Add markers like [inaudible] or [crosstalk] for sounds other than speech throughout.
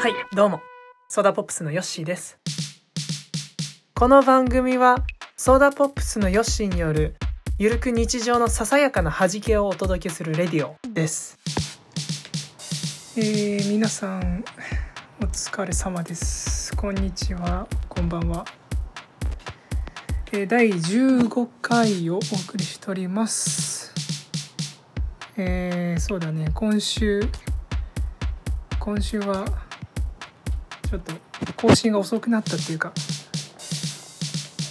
はいどうも。ソーダポップスのヨッシーです。この番組はソーダポップスのヨッシーによるゆるく日常のささやかな弾けをお届けするレディオです。えー、皆さんお疲れ様です。こんにちは。こんばんは。えー、第15回をお送りしております。えー、そうだね。今週今週はちょっと更新が遅くなったっていうか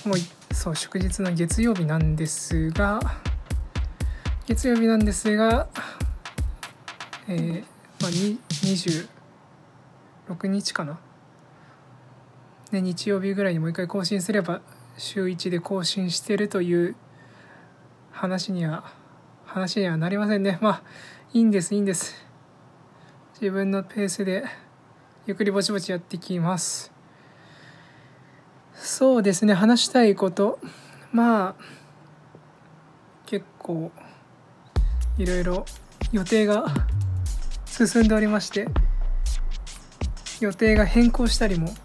もうそう祝日の月曜日なんですが月曜日なんですがえー、まあ、26日かな。ね日曜日ぐらいにもう一回更新すれば週1で更新してるという話には話にはなりませんね。まあいいんですいいんです。自分のペースでゆっくりぼちぼちやってきます。そうですね話したいこと。まあ結構いろいろ予定が進んでおりまして予定が変更したりも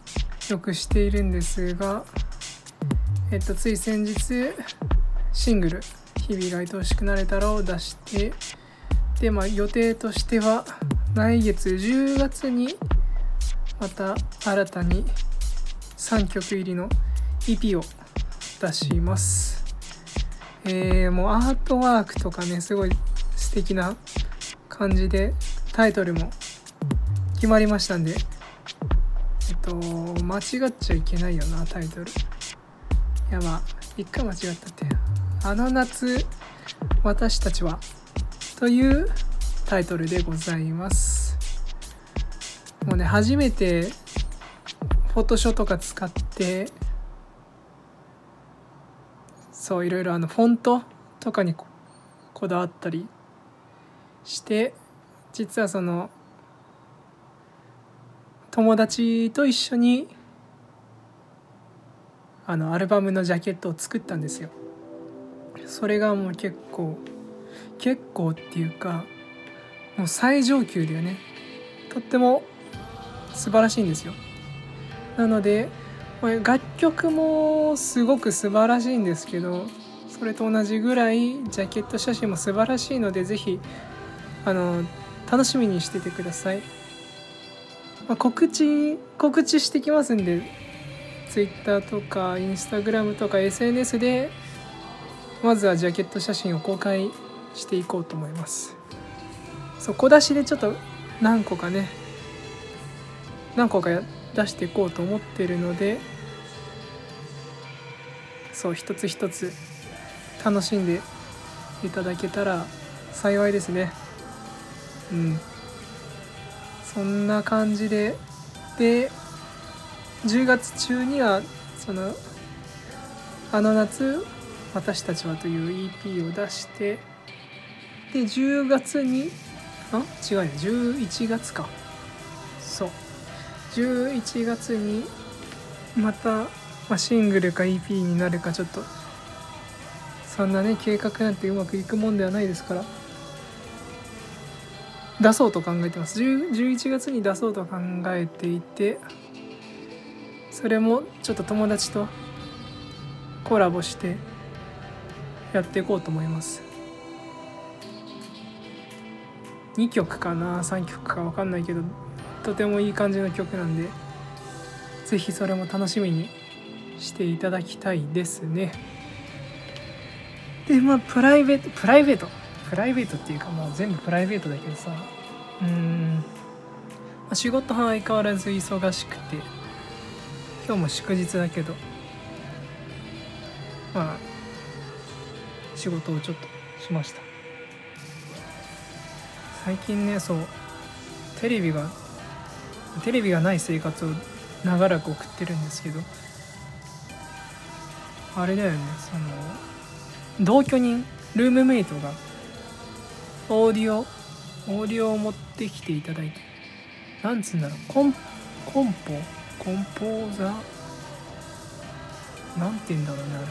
よくしているんですがえっとつい先日シングル「日々が愛おしくなれたら」を出してでまあ予定としては来月10月にまた新たに3曲入りの EP を出します。えー、もうアートワークとかねすごい素敵な感じでタイトルも決まりましたんで。えっと間違っちゃいけないよなタイトル。いやまあ一回間違ったって。あの夏私たちはというタイトルでございます。ね初めてフォトショーとか使ってそういろいろあのフォントとかにこだわったりして実はその友達と一緒にあのアルバムのジャケットを作ったんですよ。それがもう結構結構っていうかもう最上級だよね。とっても素晴らしいんですよ。なので楽曲もすごく素晴らしいんですけどそれと同じぐらいジャケット写真も素晴らしいので是非あの楽しみにしててください、まあ、告知告知してきますんで Twitter とか Instagram とか SNS でまずはジャケット写真を公開していこうと思います。そう小出しでちょっと何個かね何個か出していこうと思ってるのでそう一つ一つ楽しんでいただけたら幸いですね。うん。そんな感じでで10月中にはその「あの夏私たちは」という EP を出してで10月にあ？違うね11月か。11月にまた、まあ、シングルか EP になるかちょっとそんなね計画なんてうまくいくもんではないですから。出そうと考えてます。11月に出そうと考えていてそれもちょっと友達とコラボしてやっていこうと思います。2曲かな3曲か分かんないけどとてもいい感じの曲なんで是非それも楽しみにしていただきたいですね。でまあプライベートプライベート？プライベートっていうかもう全部プライベートだけどさ。うん、ま、仕事は相変わらず忙しくて今日も祝日だけどまあ仕事をちょっとしました。最近ねそうテレビがテレビがない生活を長らく送ってるんですけどあれだよねその同居人ルームメイトがオーディオオーディオを持ってきていただいてなんつうんだろうコンコンポコンポーザー？なんて言うんだろうねあれは、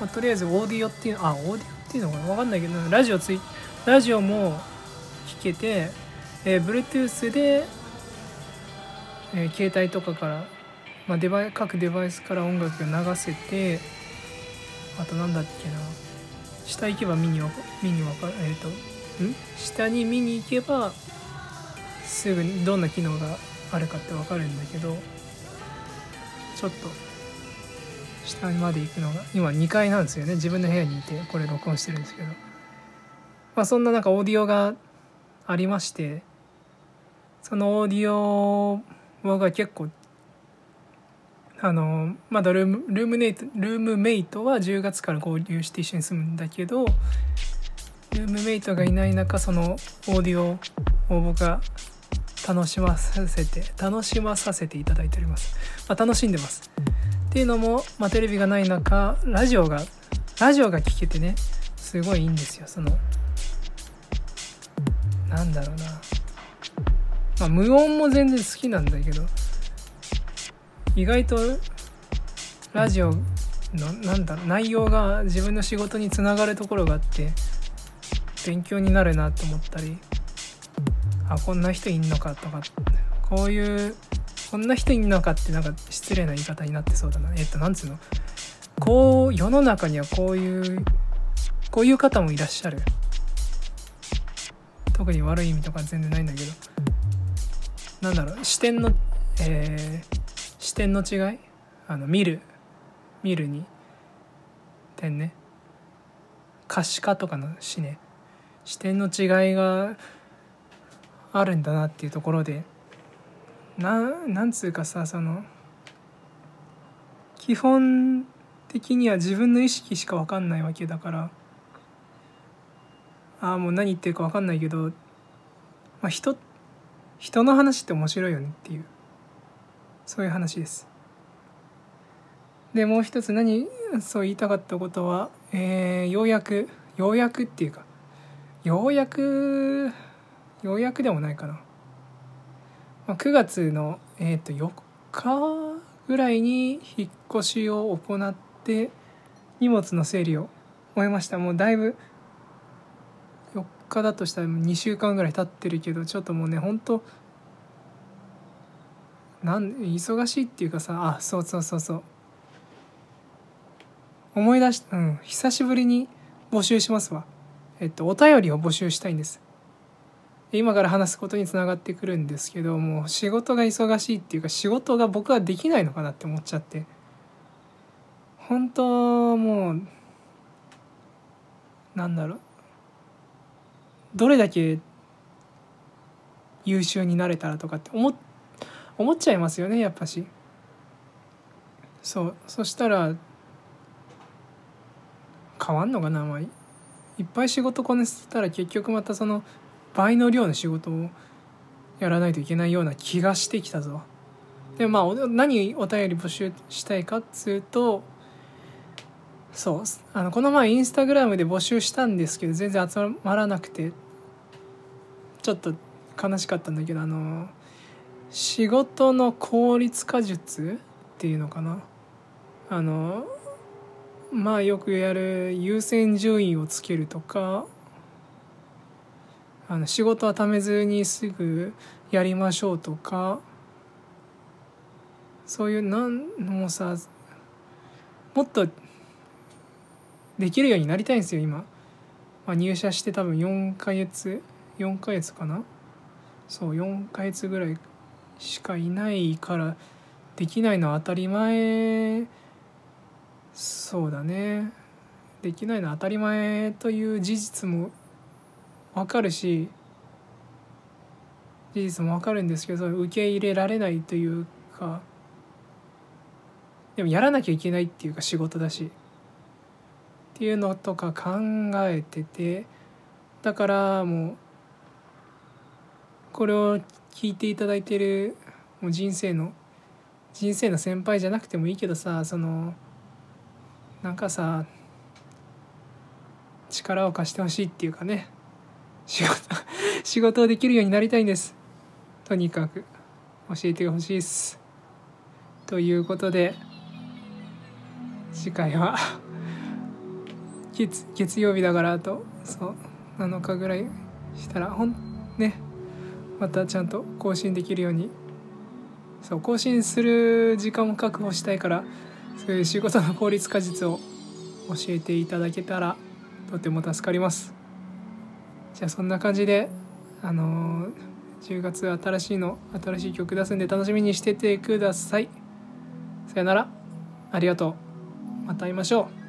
まあ、とりあえずオーディオっていうあオーディオっていうのかな？分かんないけどラジオついラジオも聞けて、えー、Bluetooth でえー携帯とかから、まあ、デバイ各デバイスから音楽が流せてあとなんだっけな下行けば見にわか見にわかるえっ、とん？下に見に行けばすぐにどんな機能があるかってわかるんだけどちょっと下まで行くのが今2階なんですよね。自分の部屋にいてこれ録音してるんですけど。まあそんななんかオーディオがありましてそのオーディオが結構あのまだルームルームネイトルームメイトは10月から合流して一緒に住むんだけどルームメイトがいない中そのオーディオを僕が楽しまさせて楽しまさせていただいております、まあ、楽しんでます。っていうのも、まあ、テレビがない中ラジオがラジオが聴けてねすごいいいんですよ。そのなんだろうな、まあ、無音も全然好きなんだけど意外とラジオのなんだ内容が自分の仕事につながるところがあって勉強になるなと思ったりあこんな人いんのかとかこういうこんな人いんのかってなんか失礼な言い方になってそうだな。えっとなんつうの？こう世の中にはこういうこういう方もいらっしゃる。特に悪い意味とか全然ないんだけど。なんだろう視点のえー視点の違い？あの見る見るに点ね。可視化とかの視ね。視点の違いがあるんだなっていうところで。ななんつうかさその基本的には自分の意識しか分かんないわけだから。ああもう何言ってるか分かんないけど、まあ、人って人の話って面白いよねっていう。そういう話です。でもう一つ何そう言いたかったことは、えーようやくようやくっていうかようやくようやくでもないかな、まあ、9月の、えー、と4日ぐらいに引っ越しを行って荷物の整理を終えました。もうだいぶ日だとしたら2週間ぐらい経ってるけどちょっともうね本当なん忙しいっていうかさあそうそうそうそう。思い出しうん久しぶりに募集しますわ。えっとお便りを募集したいんです。今から話すことにつながってくるんですけどもう仕事が忙しいっていうか仕事が僕はできないのかなって思っちゃって。本当もうなんだろう。どれだけ優秀になれたらとかって思っ思っちゃいますよねやっぱし。そう。そしたら変わんのかなまあいっぱい仕事こなせたら結局またその倍の量の仕事をやらないといけないような気がしてきたぞ。でまあ何お便り募集したいかっつうとそう。あのこの前インスタグラムで募集したんですけど全然集まらなくてちょっと悲しかったんだけどあの仕事の効率化術っていうのかな？あのまあよくやる優先順位をつけるとかあの仕事はためずにすぐやりましょうとかそういうなんもさもっとできるようになりたいんですよ今、まあ、入社して多分4ヶ月4ヶ月かな。そう4ヶ月ぐらいしかいないからできないのは当たり前。そうだね。できないのは当たり前という事実も分かるし事実も分かるんですけど受け入れられないというかでもやらなきゃいけないっていうか仕事だし。っていうのとか考えててだからもうこれを聞いていただいてるもう人生の人生の先輩じゃなくてもいいけどさそのなんかさ力を貸してほしいっていうかね仕事 [laughs] 仕事をできるようになりたいんです。とにかく教えてほしいです。ということで次回は月月曜日だからあとそう7日ぐらいしたらほんねまたちゃんと更新できるようにそう更新する時間も確保したいからそういう仕事の効率化術を教えていただけたらとても助かります。じゃあそんな感じであのー、10月新しいの新しい曲出すんで楽しみにしててください。さよなら。ありがとう。また会いましょう。